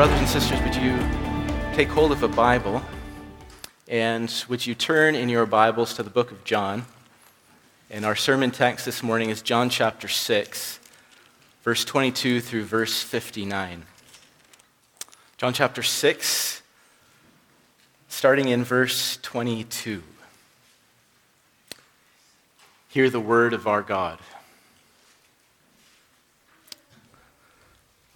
brothers and sisters, would you take hold of a Bible and would you turn in your Bibles to the book of John? And our sermon text this morning is John chapter 6, verse 22 through verse 59. John chapter 6, starting in verse 22. Hear the word of our God.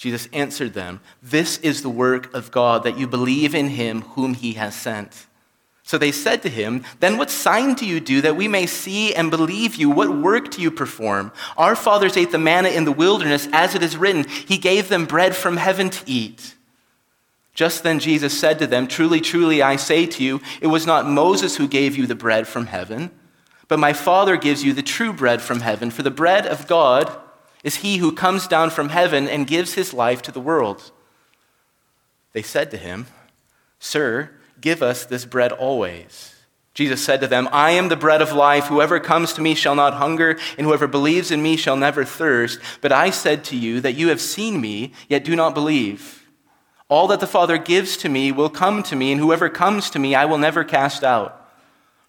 Jesus answered them, This is the work of God, that you believe in him whom he has sent. So they said to him, Then what sign do you do that we may see and believe you? What work do you perform? Our fathers ate the manna in the wilderness, as it is written, He gave them bread from heaven to eat. Just then Jesus said to them, Truly, truly, I say to you, it was not Moses who gave you the bread from heaven, but my Father gives you the true bread from heaven. For the bread of God is he who comes down from heaven and gives his life to the world. They said to him, Sir, give us this bread always. Jesus said to them, I am the bread of life. Whoever comes to me shall not hunger, and whoever believes in me shall never thirst. But I said to you that you have seen me, yet do not believe. All that the Father gives to me will come to me, and whoever comes to me I will never cast out.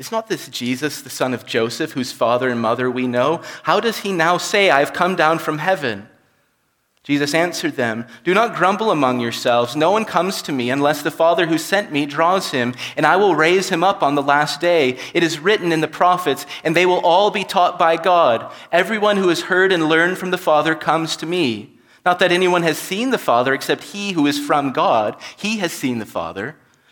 is not this Jesus, the son of Joseph, whose father and mother we know? How does he now say, I have come down from heaven? Jesus answered them, Do not grumble among yourselves. No one comes to me unless the Father who sent me draws him, and I will raise him up on the last day. It is written in the prophets, and they will all be taught by God. Everyone who has heard and learned from the Father comes to me. Not that anyone has seen the Father except he who is from God. He has seen the Father.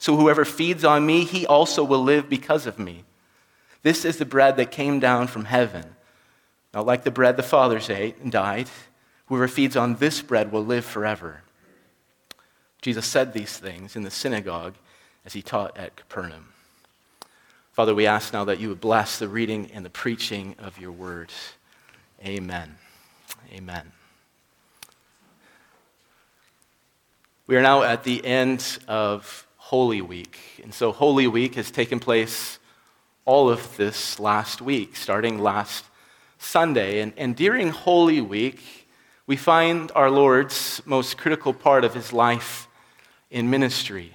so whoever feeds on me, he also will live because of me. This is the bread that came down from heaven. Not like the bread the fathers ate and died. Whoever feeds on this bread will live forever. Jesus said these things in the synagogue as he taught at Capernaum. Father, we ask now that you would bless the reading and the preaching of your word. Amen. Amen. We are now at the end of Holy Week. And so Holy Week has taken place all of this last week, starting last Sunday. And, and during Holy Week, we find our Lord's most critical part of his life in ministry.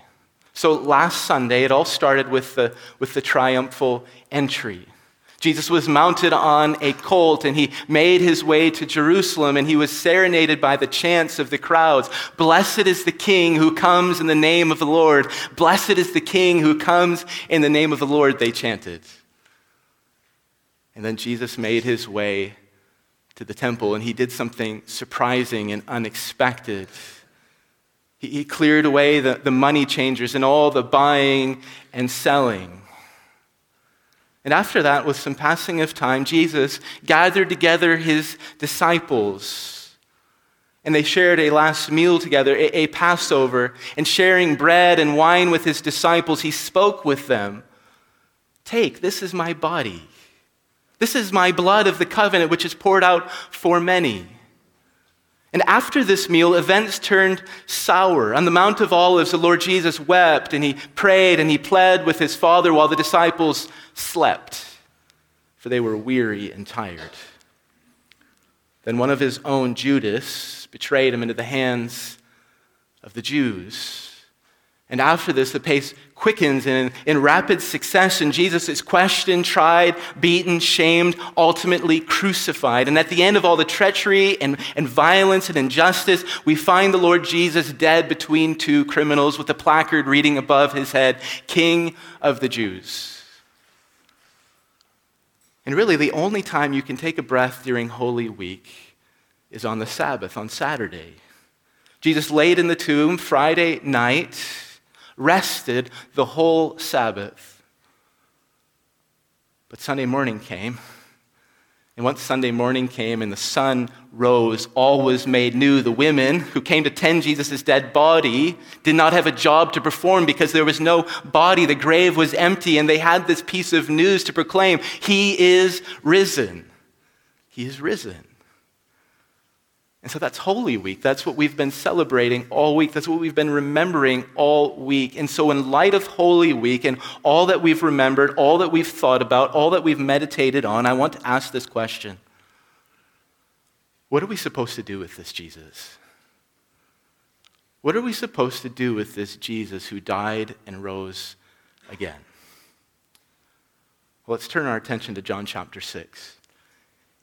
So last Sunday, it all started with the, with the triumphal entry. Jesus was mounted on a colt and he made his way to Jerusalem and he was serenaded by the chants of the crowds. Blessed is the King who comes in the name of the Lord. Blessed is the King who comes in the name of the Lord, they chanted. And then Jesus made his way to the temple and he did something surprising and unexpected. He, cleared away the, the money changers and all the buying and selling. And after that, with some passing of time, Jesus gathered together his disciples. And they shared a last meal together, a, Passover. And sharing bread and wine with his disciples, he spoke with them Take, this is my body. This is my blood of the covenant, which is poured out for many. And after this meal, events turned sour. On the Mount of Olives, the Lord Jesus wept and he prayed and he pled with his Father while the disciples slept, for they were weary and tired. Then one of his own, Judas, betrayed him into the hands of the Jews. And after this, the pace quickens, in, in, rapid succession, Jesus is questioned, tried, beaten, shamed, ultimately crucified. And at the end of all the treachery and, and violence and injustice, we find the Lord Jesus dead between two criminals with a placard reading above his head, King of the Jews. And really, the only time you can take a breath during Holy Week is on the Sabbath, on Saturday. Jesus laid in the tomb Friday night rested the whole Sabbath. But Sunday morning came. And once Sunday morning came and the sun rose, all was made new. The women who came to tend Jesus' dead body did not have a job to perform because there was no body. The grave was empty, and they had this piece of news to proclaim He is risen. He is risen. And so that's Holy Week. That's what we've been celebrating all week. That's what we've been remembering all week. And so, in light of Holy Week and all that we've remembered, all that we've thought about, all that we've meditated on, I want to ask this question What are we supposed to do with this Jesus? What are we supposed to do with this Jesus who died and rose again? Well, let's turn our attention to John chapter 6.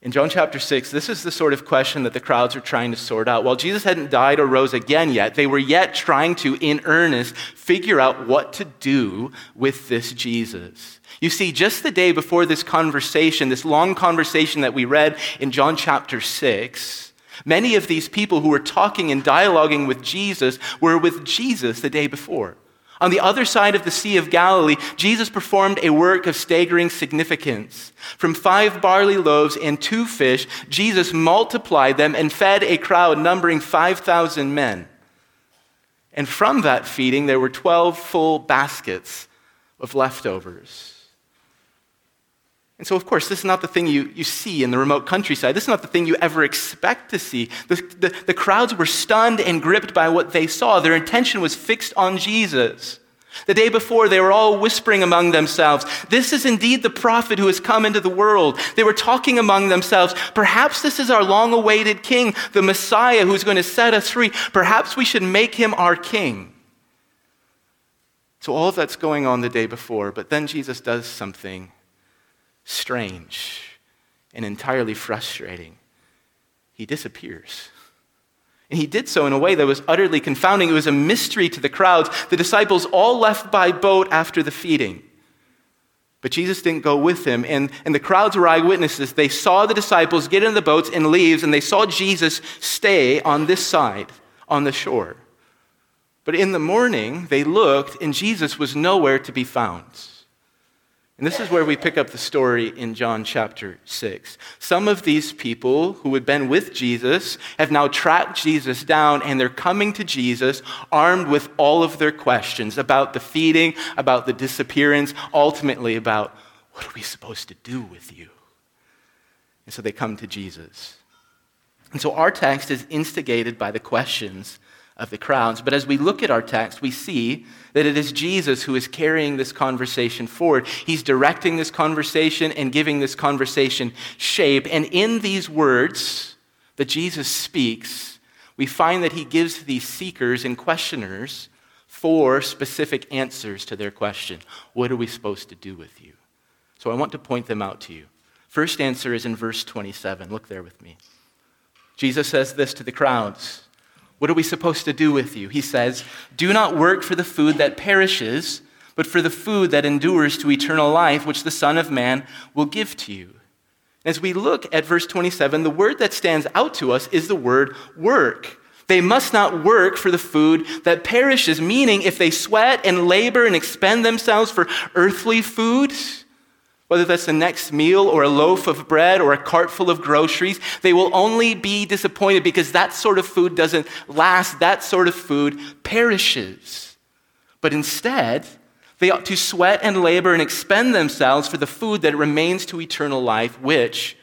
In John chapter 6, this is the sort of question that the crowds are trying to sort out. While Jesus hadn't died or rose again yet, they were yet trying to, in earnest, figure out what to do with this Jesus. You see, just the day before this conversation, this long conversation that we read in John chapter 6, many of these people who were talking and dialoguing with Jesus were with Jesus the day before. On the other side of the Sea of Galilee, Jesus performed a work of staggering significance. From five barley loaves and two fish, Jesus multiplied them and fed a crowd numbering 5,000 men. And from that feeding, there were 12 full baskets of leftovers. And so, of course, this is not the thing you, you see in the remote countryside. This is not the thing you ever expect to see. The, the, the crowds were stunned and gripped by what they saw. Their attention was fixed on Jesus. The day before, they were all whispering among themselves, This is indeed the prophet who has come into the world. They were talking among themselves, Perhaps this is our long awaited king, the Messiah who's going to set us free. Perhaps we should make him our king. So, all that's going on the day before, but then Jesus does something strange and entirely frustrating. He disappears. And he did so in a way that was utterly confounding. It was a mystery to the crowds. The disciples all left by boat after the feeding. But Jesus didn't go with them. And, and the crowds were eyewitnesses. They saw the disciples get in the boats and leave, and they saw Jesus stay on this side, on the shore. But in the morning, they looked, and Jesus was nowhere to be found. And this is where we pick up the story in John chapter 6. Some of these people who had been with Jesus have now tracked Jesus down and they're coming to Jesus armed with all of their questions about the feeding, about the disappearance, ultimately about what are we supposed to do with you? And so they come to Jesus. And so our text is instigated by the questions of the crowds. But as we look at our text, we see that it is Jesus who is carrying this conversation forward. He's directing this conversation and giving this conversation shape. And in these words that Jesus speaks, we find that he gives these seekers and questioners four specific answers to their question What are we supposed to do with you? So I want to point them out to you. First answer is in verse 27. Look there with me. Jesus says this to the crowds What are we supposed to do with you? He says, Do not work for the food that perishes, but for the food that endures to eternal life, which the Son of Man will give to you. As we look at verse 27, the word that stands out to us is the word work. They must not work for the food that perishes, meaning if they sweat and labor and expend themselves for earthly food, whether that's the next meal or a loaf of bread or a cart full of groceries, they will only be disappointed because that sort of food doesn't last. That sort of food perishes. But instead, they ought to sweat and labor and expend themselves for the food that remains to eternal life, which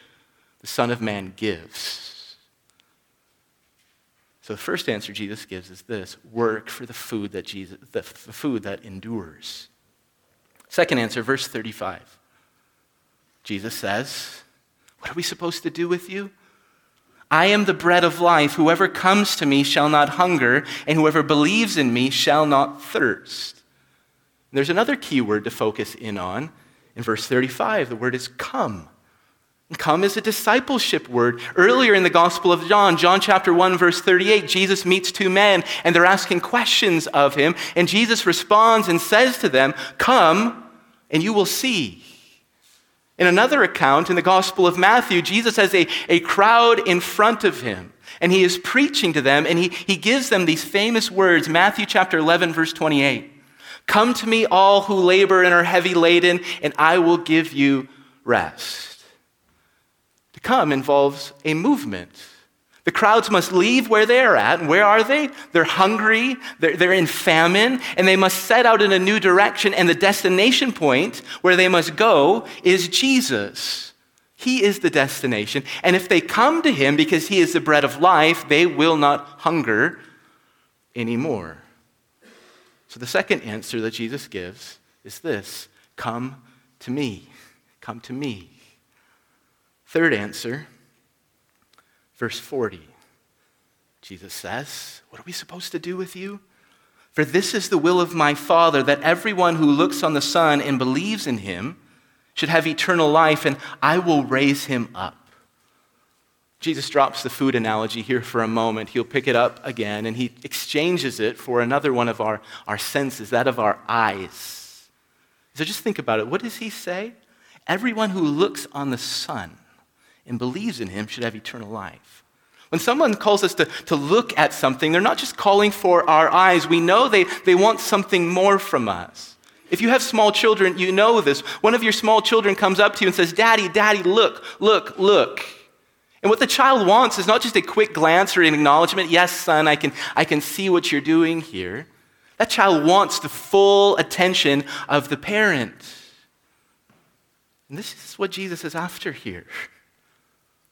the Son of Man gives. So the first answer Jesus gives is this work for the food that Jesus the, the food that endures. Second answer, verse 35. Jesus says, What are we supposed to do with you? I am the bread of life. Whoever comes to me shall not hunger, and whoever believes in me shall not thirst. there's another key word to focus in on. In verse 35, the word is come. Come is a discipleship word. Earlier in the Gospel of John, John chapter 1, verse 38, Jesus meets two men and they're asking questions of him. And Jesus responds and says to them, Come and you will see. In another account in the Gospel of Matthew, Jesus has a, a crowd in front of him and he is preaching to them and he, he gives them these famous words Matthew chapter 11, verse 28. Come to me, all who labor and are heavy laden, and I will give you rest. To come involves a movement. The crowds must leave where they're at. And where are they? They're hungry, they're, they're in famine, and they must set out in a new direction. And the destination point where they must go is Jesus. He is the destination. And if they come to him because he is the bread of life, they will not hunger anymore. So the second answer that Jesus gives is this Come to me. Come to me. Third answer, verse 40. Jesus says, What are we supposed to do with you? For this is the will of my Father, that everyone who looks on the Son and believes in him should have eternal life, and I will raise him up. Jesus drops the food analogy here for a moment. He'll pick it up again, and he exchanges it for another one of our, our senses, that of our eyes. So just think about it. What does he say? Everyone who looks on the Son and believes in him should have eternal life. When someone calls us to, to look at something, they're not just calling for our eyes. We know they, they want something more from us. If you have small children, you know this. One of your small children comes up to you and says, Daddy, Daddy, look, look, look. And what the child wants is not just a quick glance or an acknowledgement. Yes, son, I can, I can see what you're doing here. That child wants the full attention of the parent. And this is what Jesus is after here.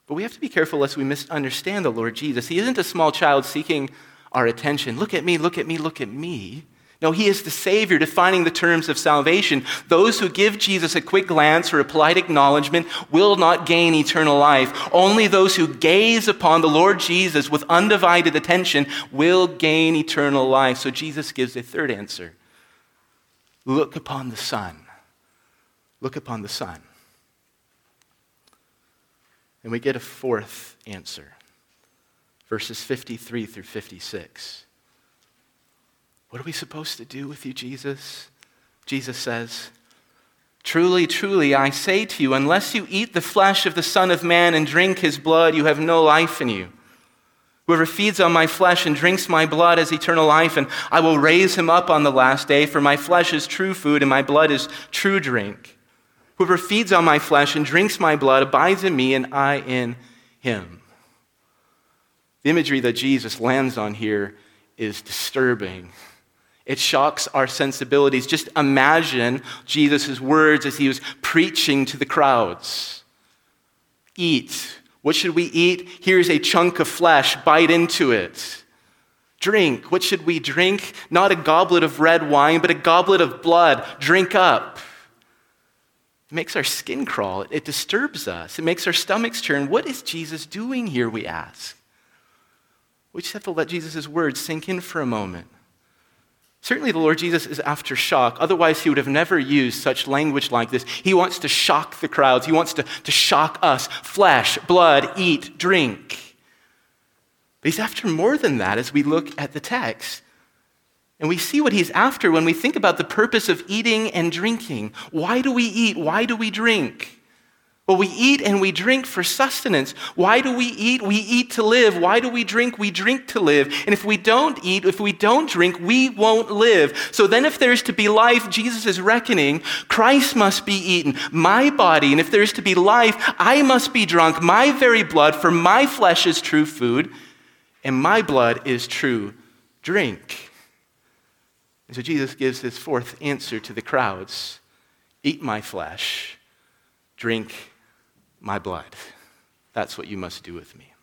But we have to be careful lest we misunderstand the Lord Jesus. He isn't a small child seeking our attention. Look at me, look at me, look at me. No, he is the Savior defining the terms of salvation. Those who give Jesus a quick glance or a polite acknowledgement will not gain eternal life. Only those who gaze upon the Lord Jesus with undivided attention will gain eternal life. So Jesus gives a third answer Look upon the Son. Look upon the Son. And we get a fourth answer verses 53 through 56. What are we supposed to do with you, Jesus? Jesus says, Truly, truly, I say to you, unless you eat the flesh of the Son of Man and drink his blood, you have no life in you. Whoever feeds on my flesh and drinks my blood has eternal life, and I will raise him up on the last day, for my flesh is true food and my blood is true drink. Whoever feeds on my flesh and drinks my blood abides in me, and I in him. The imagery that Jesus lands on here is disturbing. It shocks our sensibilities. Just imagine Jesus' words as he was preaching to the crowds Eat. What should we eat? Here's a chunk of flesh, bite into it. Drink. What should we drink? Not a goblet of red wine, but a goblet of blood. Drink up. It makes our skin crawl. It disturbs us. It makes our stomachs churn. What is Jesus doing here, we ask? We just have to let Jesus' words sink in for a moment. Certainly, the Lord Jesus is after shock. Otherwise, he would have never used such language like this. He wants to shock the crowds, he wants to, to shock us flesh, blood, eat, drink. But he's after more than that as we look at the text. And we see what he's after when we think about the purpose of eating and drinking. Why do we eat? Why do we drink? Well, we eat and we drink for sustenance. Why do we eat? We eat to live. Why do we drink? We drink to live. And if we don't eat, if we don't drink, we won't live. So then, if there's to be life, Jesus is reckoning, Christ must be eaten, my body. And if there's to be life, I must be drunk, my very blood, for my flesh is true food, and my blood is true drink. And so Jesus gives his fourth answer to the crowds Eat my flesh, drink my blood. That's what you must do with me.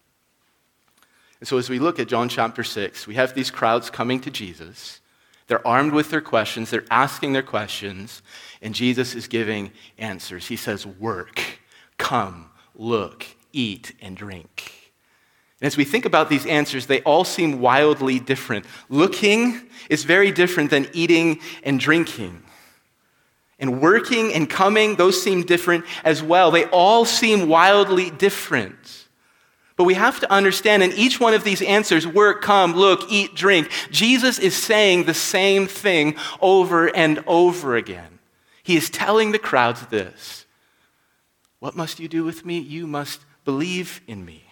And so, as we look at John chapter 6, we have these crowds coming to Jesus. They're armed with their questions, they're asking their questions, and Jesus is giving answers. He says, Work, come, look, eat, and drink. And as we think about these answers, they all seem wildly different. Looking is very different than eating and drinking. And working and coming, those seem different as well. They all seem wildly different. But we have to understand in each one of these answers work, come, look, eat, drink Jesus is saying the same thing over and over again. He is telling the crowds this What must you do with me? You must believe in me.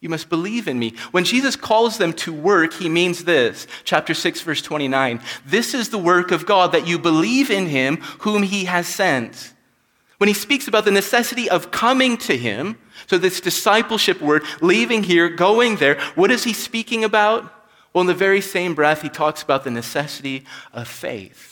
You must believe in me. When Jesus calls them to work, he means this. Chapter 6, verse 29. This is the work of God, that you believe in him whom he has sent. When he speaks about the necessity of coming to him, so this discipleship word, leaving here, going there, what is he speaking about? Well, in the very same breath, he talks about the necessity of faith.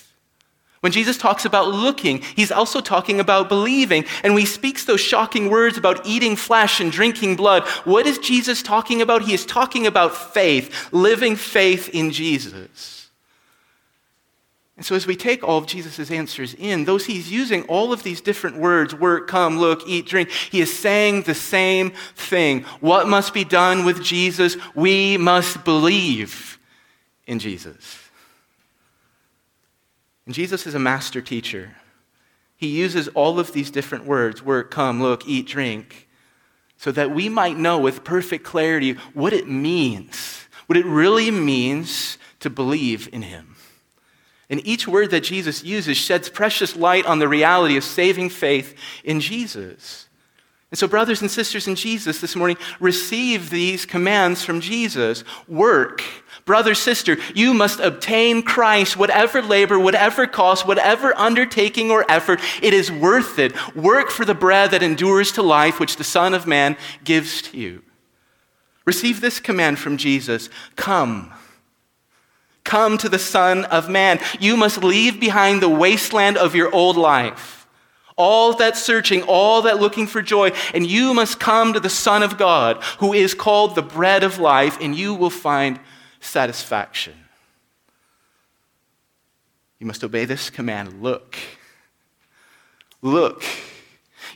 When Jesus talks about looking, he's also talking about believing. And when he speaks those shocking words about eating flesh and drinking blood, what is Jesus talking about? He is talking about faith, living faith in Jesus. And so, as we take all of Jesus' answers in, those he's using all of these different words work, come, look, eat, drink he is saying the same thing. What must be done with Jesus? We must believe in Jesus. And Jesus is a master teacher. He uses all of these different words work, come, look, eat, drink so that we might know with perfect clarity what it means, what it really means to believe in Him. And each word that Jesus uses sheds precious light on the reality of saving faith in Jesus. And so, brothers and sisters in Jesus this morning, receive these commands from Jesus work, Brother, sister, you must obtain Christ, whatever labor, whatever cost, whatever undertaking or effort, it is worth it. Work for the bread that endures to life, which the Son of Man gives to you. Receive this command from Jesus Come. Come to the Son of Man. You must leave behind the wasteland of your old life. All that searching, all that looking for joy, and you must come to the Son of God, who is called the bread of life, and you will find satisfaction. You must obey this command look. Look.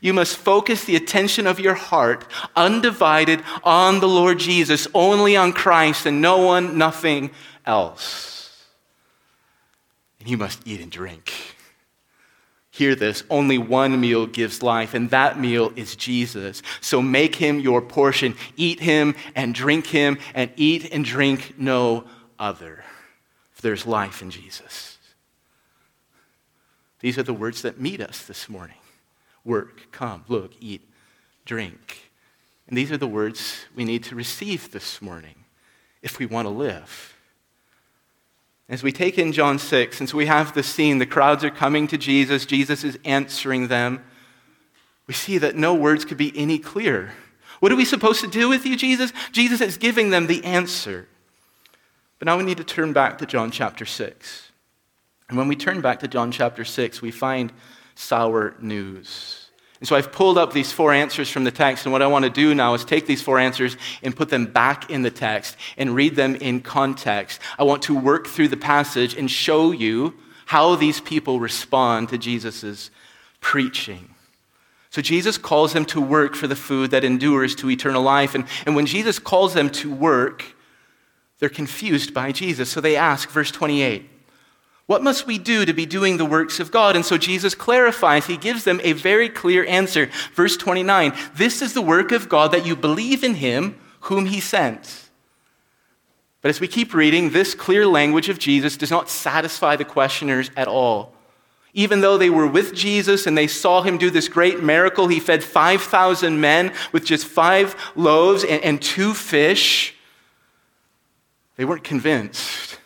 You must focus the attention of your heart, undivided, on the Lord Jesus, only on Christ and no one, nothing else. And you must eat and drink. Hear this only one meal gives life, and that meal is Jesus. So make him your portion. Eat him and drink him, and eat and drink no other. For there's life in Jesus. These are the words that meet us this morning work, come, look, eat, drink. And these are the words we need to receive this morning if we want to live. As we take in John 6, since we have the scene, the crowds are coming to Jesus, Jesus is answering them, we see that no words could be any clearer. What are we supposed to do with you, Jesus? Jesus is giving them the answer. But now we need to turn back to John chapter 6. And when we turn back to John chapter 6, we find sour news. And so I've pulled up these four answers from the text, and what I want to do now is take these four answers and put them back in the text and read them in context. I want to work through the passage and show you how these people respond to Jesus' preaching. So Jesus calls them to work for the food that endures to eternal life. And, and when Jesus calls them to work, they're confused by Jesus. So they ask, verse 28, What must we do to be doing the works of God? And so Jesus clarifies, he gives them a very clear answer. Verse 29 This is the work of God that you believe in him whom he sent. But as we keep reading, this clear language of Jesus does not satisfy the questioners at all. Even though they were with Jesus and they saw him do this great miracle, he fed 5,000 men with just five loaves and, and two fish, they weren't convinced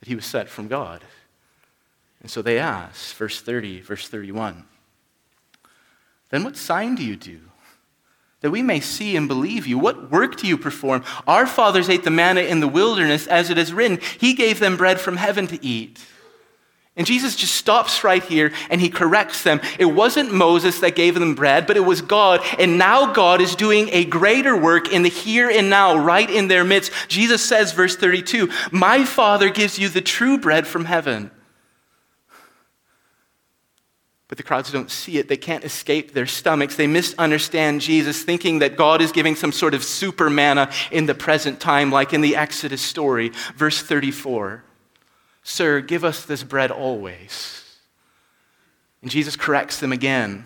that he was set from God. And so they asked, verse 30, verse 31, Then what sign do you do? That we may see and believe you. What work do you perform? Our fathers ate the manna in the wilderness, as it is written, He gave them bread from heaven to eat. And Jesus just stops right here and he corrects them. It wasn't Moses that gave them bread, but it was God. And now God is doing a greater work in the here and now, right in their midst. Jesus says, verse 32, My Father gives you the true bread from heaven. But the crowds don't see it. They can't escape their stomachs. They misunderstand Jesus, thinking that God is giving some sort of super manna in the present time, like in the Exodus story. Verse 34 Sir, give us this bread always. And Jesus corrects them again.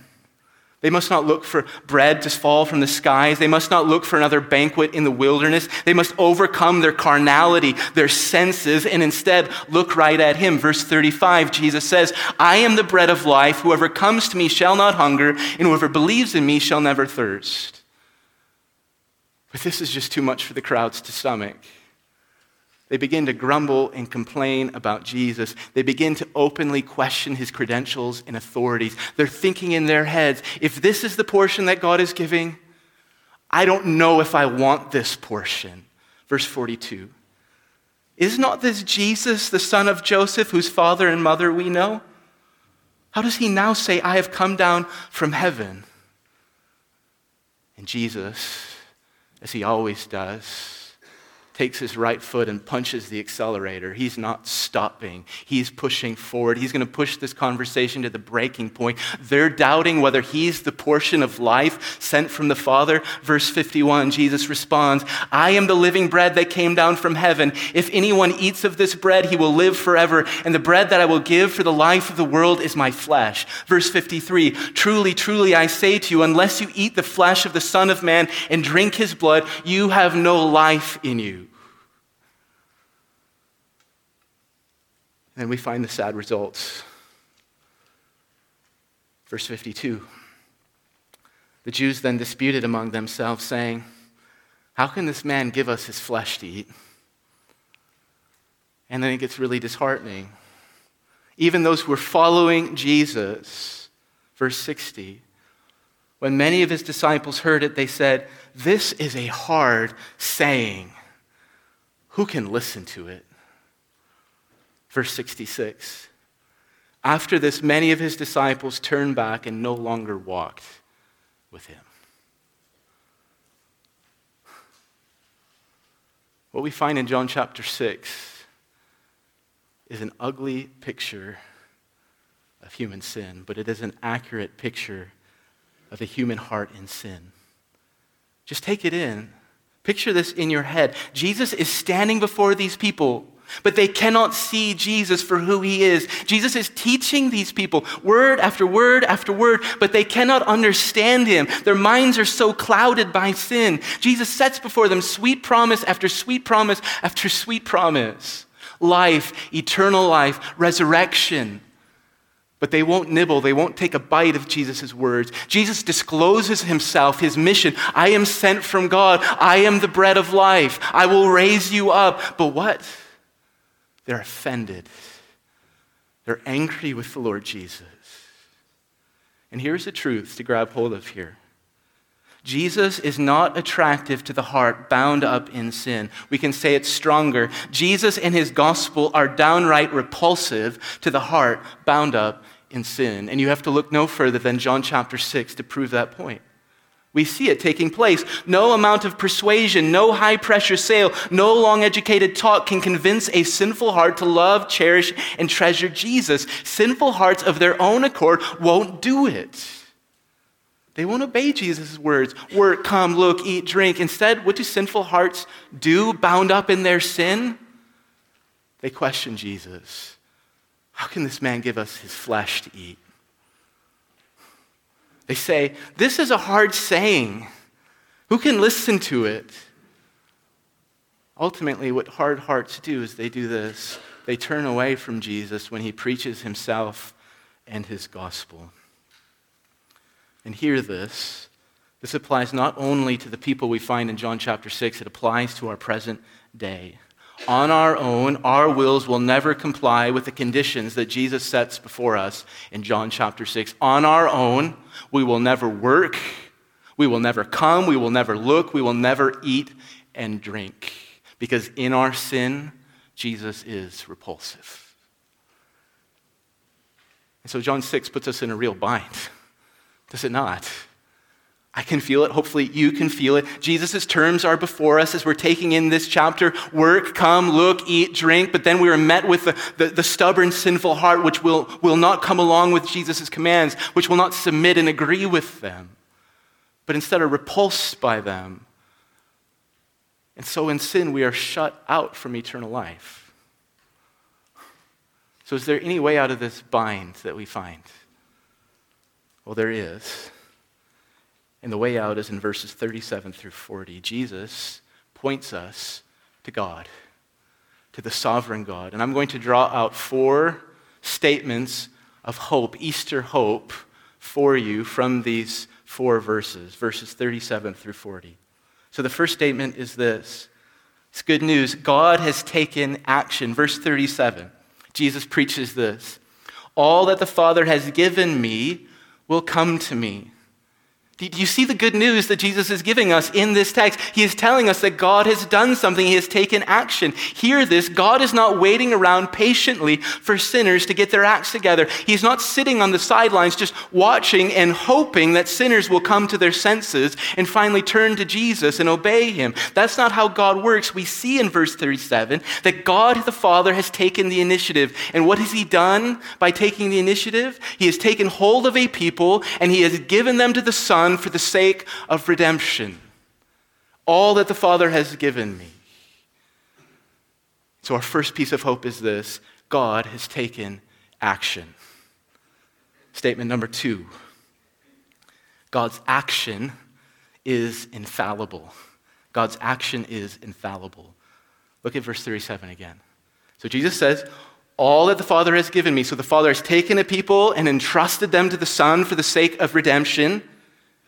They must not look for bread to fall from the skies. They must not look for another banquet in the wilderness. They must overcome their carnality, their senses, and instead look right at Him. Verse 35, Jesus says, I am the bread of life. Whoever comes to me shall not hunger, and whoever believes in me shall never thirst. But this is just too much for the crowds to stomach. They begin to grumble and complain about Jesus. They begin to openly question his credentials and authorities. They're thinking in their heads if this is the portion that God is giving, I don't know if I want this portion. Verse 42 Is not this Jesus, the son of Joseph, whose father and mother we know? How does he now say, I have come down from heaven? And Jesus, as he always does, takes his right foot and punches the accelerator. He's not stopping, he's pushing forward. He's going to push this conversation to the breaking point. They're doubting whether he's the portion of life sent from the Father. Verse 51, Jesus responds, I am the living bread that came down from heaven. If anyone eats of this bread, he will live forever. And the bread that I will give for the life of the world is my flesh. Verse 53, truly, truly, I say to you, unless you eat the flesh of the Son of Man and drink his blood, you have no life in you. And we find the sad results. Verse 52 The Jews then disputed among themselves, saying, How can this man give us his flesh to eat? And then it gets really disheartening. Even those who were following Jesus, verse 60, when many of his disciples heard it, they said, This is a hard saying. Who can listen to it? Verse 66. After this, many of his disciples turned back and no longer walked with him. What we find in John chapter 6 is an ugly picture of human sin, but it is an accurate picture of the human heart in sin. Just take it in. Picture this in your head. Jesus is standing before these people but they cannot see Jesus for who he is. Jesus is teaching these people word after word after word, but they cannot understand him. Their minds are so clouded by sin. Jesus sets before them sweet promise after sweet promise after sweet promise life, eternal life, resurrection. But they won't nibble, they won't take a bite of Jesus' words. Jesus discloses himself, his mission. I am sent from God. I am the bread of life. I will raise you up. But what? They're offended. They're angry with the Lord Jesus. And here's the truth to grab hold of here Jesus is not attractive to the heart bound up in sin. We can say it stronger. Jesus and his gospel are downright repulsive to the heart bound up in sin. And you have to look no further than John chapter 6 to prove that point. We see it taking place. No amount of persuasion, no high pressure sale, no long educated talk can convince a sinful heart to love, cherish, and treasure Jesus. Sinful hearts of their own accord won't do it. They won't obey Jesus' words work, come, look, eat, drink. Instead, what do sinful hearts do bound up in their sin? They question Jesus. How can this man give us his flesh to eat? They say, This is a hard saying. Who can listen to it? Ultimately, what hard hearts do is they do this they turn away from Jesus when he preaches himself and his gospel. And hear this. This applies not only to the people we find in John chapter 6, it applies to our present day. On our own, our wills will never comply with the conditions that Jesus sets before us in John chapter 6. On our own, we will never work, we will never come, we will never look, we will never eat and drink. Because in our sin, Jesus is repulsive. And so John 6 puts us in a real bind, does it not? I can feel it. Hopefully, you can feel it. Jesus' terms are before us as we're taking in this chapter work, come, look, eat, drink. But then we are met with the, the, the, stubborn, sinful heart, which will, will not come along with Jesus' commands, which will not submit and agree with them, but instead are repulsed by them. And so in sin, we are shut out from eternal life. So, is there any way out of this bind that we find? Well, there is. And the way out is in verses 37 through 40. Jesus points us to God, to the sovereign God. And I'm going to draw out four statements of hope, Easter hope, for you from these four verses, verses 37 through 40. So the first statement is this it's good news. God has taken action. Verse 37, Jesus preaches this All that the Father has given me will come to me. Do you see the good news that Jesus is giving us in this text? He is telling us that God has done something, He has taken action. Hear this God is not waiting around patiently for sinners to get their acts together. He's not sitting on the sidelines just watching and hoping that sinners will come to their senses and finally turn to Jesus and obey Him. That's not how God works. We see in verse 37 that God the Father has taken the initiative. And what has He done by taking the initiative? He has taken hold of a people and He has given them to the Son For the sake of redemption. All that the Father has given me. So, our first piece of hope is this God has taken action. Statement number two God's action is infallible. God's action is infallible. Look at verse 37 again. So Jesus says, All that the Father has given me. So the Father has taken a people and entrusted them to the Son for the sake of redemption.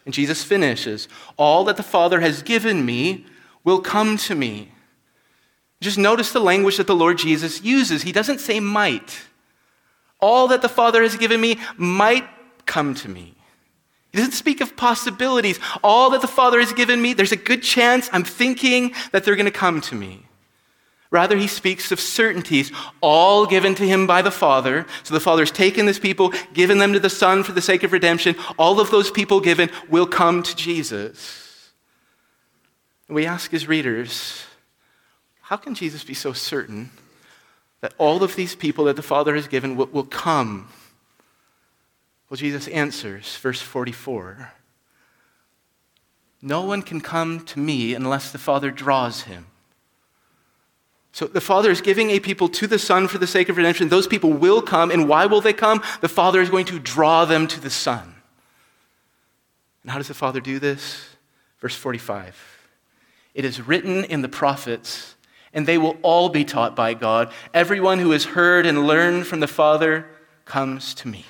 And Jesus finishes All that the Father has given me will come to me. Just notice the language that the Lord Jesus uses. He doesn't say might. All that the Father has given me might come to me. He doesn't speak of possibilities. All that the Father has given me, there's a good chance I'm thinking that they're going to come to me. Rather, he speaks of certainties, all given to him by the Father. So the Father's taken this people, given them to the Son for the sake of redemption. All of those people given will come to Jesus. We ask his readers, how can Jesus be so certain that all of these people that the Father has given will, will come? Well, Jesus answers, verse 44 No one can come to me unless the Father draws him. So the Father is giving a people to the Son for the sake of redemption. Those people will come. And why will they come? The Father is going to draw them to the Son. And how does the Father do this? Verse 45 It is written in the prophets, and they will all be taught by God. Everyone who has heard and learned from the Father comes to me.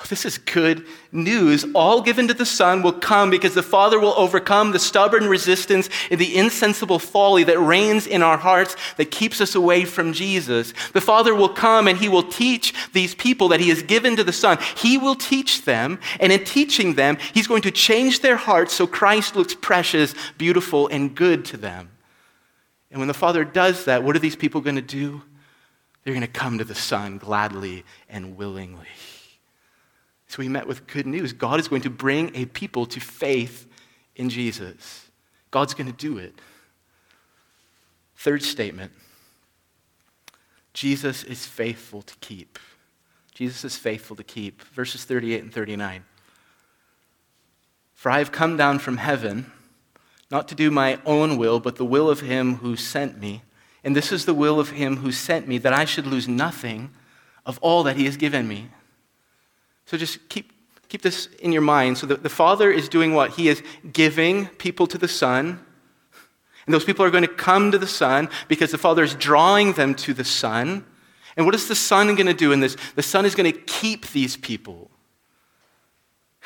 Oh, this is good news. All given to the Son will come because the Father will overcome the stubborn resistance and the insensible folly that reigns in our hearts that keeps us away from Jesus. The Father will come and He will teach these people that He has given to the Son. He will teach them, and in teaching them, He's going to change their hearts so Christ looks precious, beautiful, and good to them. And when the Father does that, what are these people going to do? They're going to come to the Son gladly and willingly. So we met with good news. God is going to bring a people to faith in Jesus. God's going to do it. Third statement Jesus is faithful to keep. Jesus is faithful to keep. Verses 38 and 39. For I have come down from heaven, not to do my own will, but the will of him who sent me. And this is the will of him who sent me, that I should lose nothing of all that he has given me. So just keep, keep this in your mind. So the, the Father is doing what? He is giving people to the Son. And those people are going to come to the Son because the Father is drawing them to the Son. And what is the Son going to do in this? The Son is going to keep these people.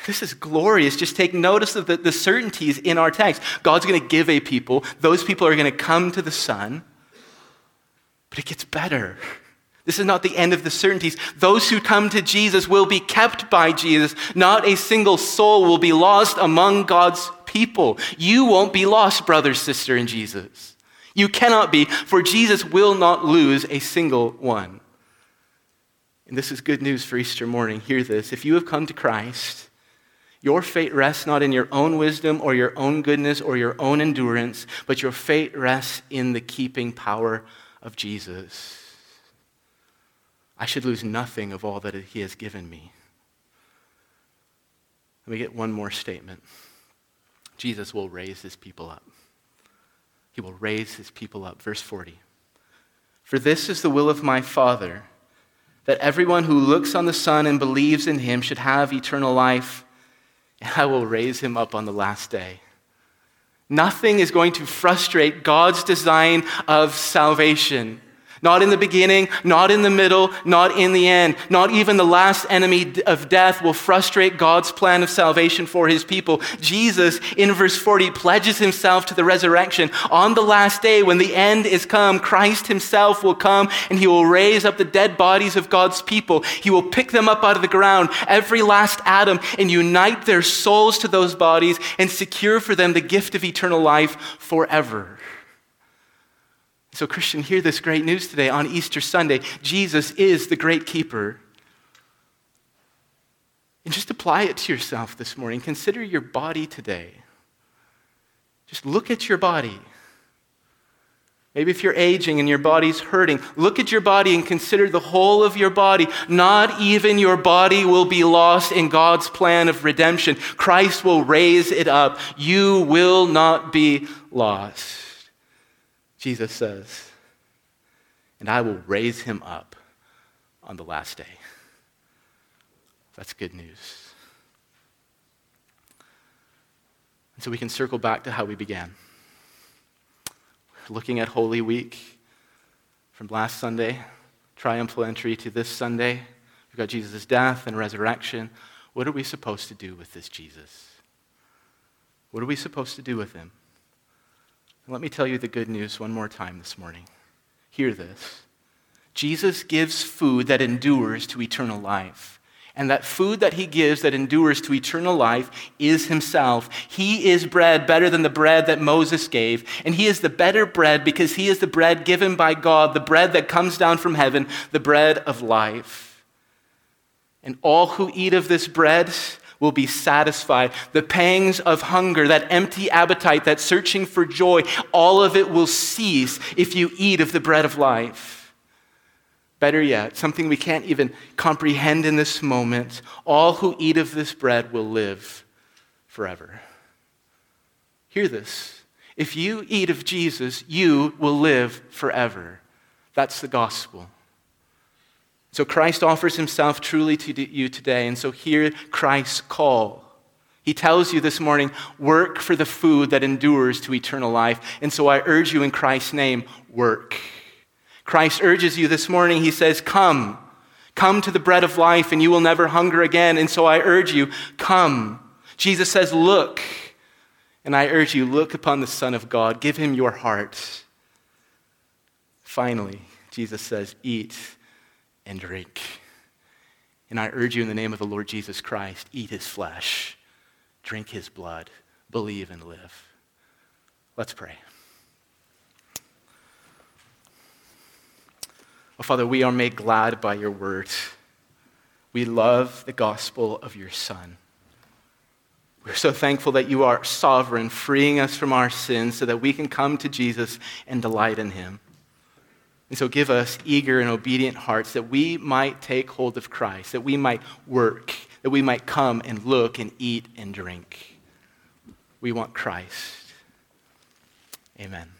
This is glorious. Just take notice of the, the certainties in our text. God's going to give a people, those people are going to come to the Son. But it gets better. This is not the end of the certainties. Those who come to Jesus will be kept by Jesus. Not a single soul will be lost among God's people. You won't be lost, brother, sister, in Jesus. You cannot be, for Jesus will not lose a single one. And this is good news for Easter morning. Hear this. If you have come to Christ, your fate rests not in your own wisdom or your own goodness or your own endurance, but your fate rests in the keeping power of Jesus. I should lose nothing of all that he has given me. Let me get one more statement. Jesus will raise his people up. He will raise his people up. Verse 40. For this is the will of my Father, that everyone who looks on the Son and believes in him should have eternal life, and I will raise him up on the last day. Nothing is going to frustrate God's design of salvation. Not in the beginning, not in the middle, not in the end. Not even the last enemy of death will frustrate God's plan of salvation for his people. Jesus, in verse 40, pledges himself to the resurrection. On the last day, when the end is come, Christ himself will come and he will raise up the dead bodies of God's people. He will pick them up out of the ground, every last atom, and unite their souls to those bodies and secure for them the gift of eternal life forever. So, Christian, hear this great news today on Easter Sunday. Jesus is the great keeper. And just apply it to yourself this morning. Consider your body today. Just look at your body. Maybe if you're aging and your body's hurting, look at your body and consider the whole of your body. Not even your body will be lost in God's plan of redemption. Christ will raise it up. You will not be lost. Jesus says, and I will raise him up on the last day. That's good news. And so we can circle back to how we began. Looking at Holy Week from last Sunday, triumphal entry to this Sunday. We've got Jesus' death and resurrection. What are we supposed to do with this Jesus? What are we supposed to do with him? Let me tell you the good news one more time this morning. Hear this Jesus gives food that endures to eternal life. And that food that he gives that endures to eternal life is himself. He is bread better than the bread that Moses gave. And he is the better bread because he is the bread given by God, the bread that comes down from heaven, the bread of life. And all who eat of this bread will be satisfied. The pangs of hunger, that empty appetite, that searching for joy, all of it will cease if you eat of the bread of life. Better yet, something we can't even comprehend in this moment all who eat of this bread will live forever. Hear this. If you eat of Jesus, you will live forever. That's the gospel. So Christ offers himself truly to you today. And so hear Christ's call. He tells you this morning, work for the food that endures to eternal life. And so I urge you in Christ's name, work. Christ urges you this morning, he says, Come, come to the bread of life, and you will never hunger again. And so I urge you, come. Jesus says, Look. And I urge you, look upon the Son of God, give him your heart. Finally, Jesus says, Eat and drink. And I urge you in the name of the Lord Jesus Christ eat his flesh, drink his blood, believe and live. Let's pray. Oh, Father, we are made glad by your word. We love the gospel of your Son. We're so thankful that you are sovereign, freeing us from our sins so that we can come to Jesus and delight in him. And so give us eager and obedient hearts that we might take hold of Christ, that we might work, that we might come and look and eat and drink. We want Christ. Amen.